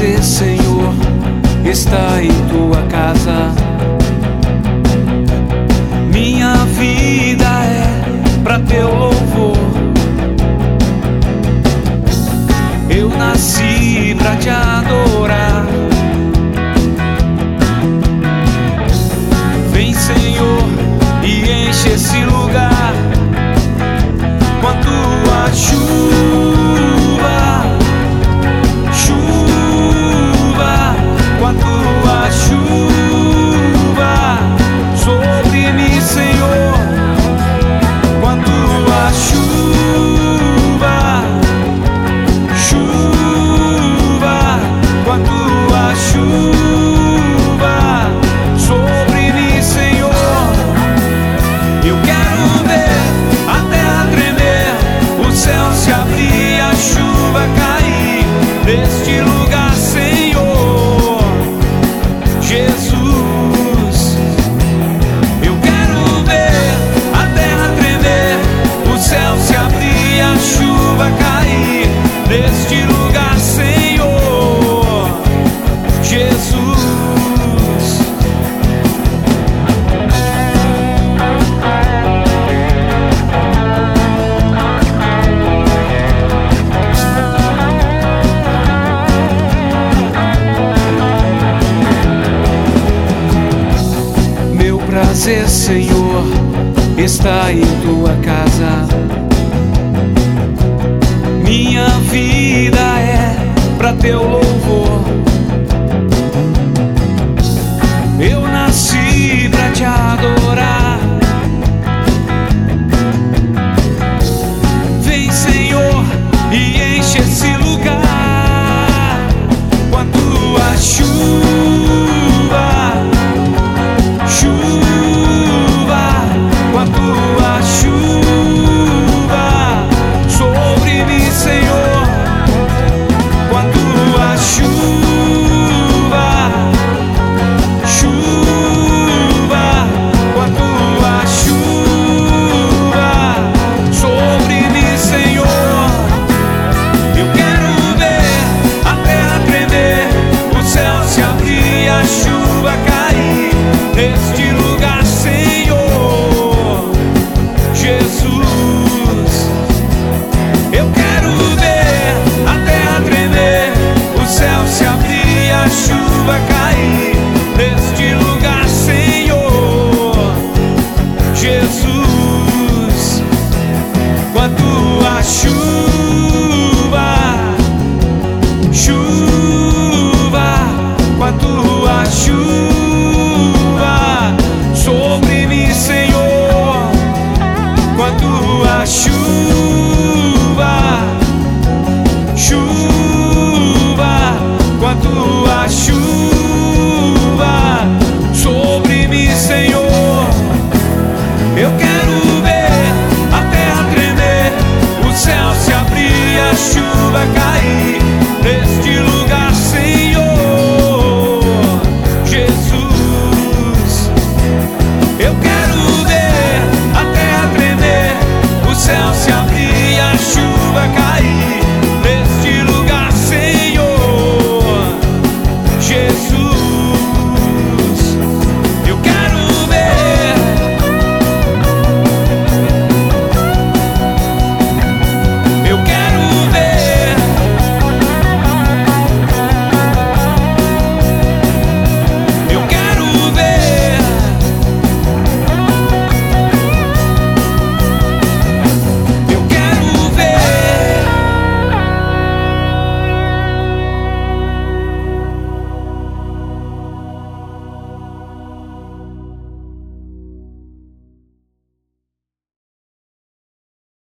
Prazer, Senhor, está em tua casa. Minha vida é para teu louvor. Eu nasci para te adorar. Vem, Senhor, e enche esse lugar prazer, Senhor, está em tua casa. Minha vida é para teu louvor. Chuva, chuva.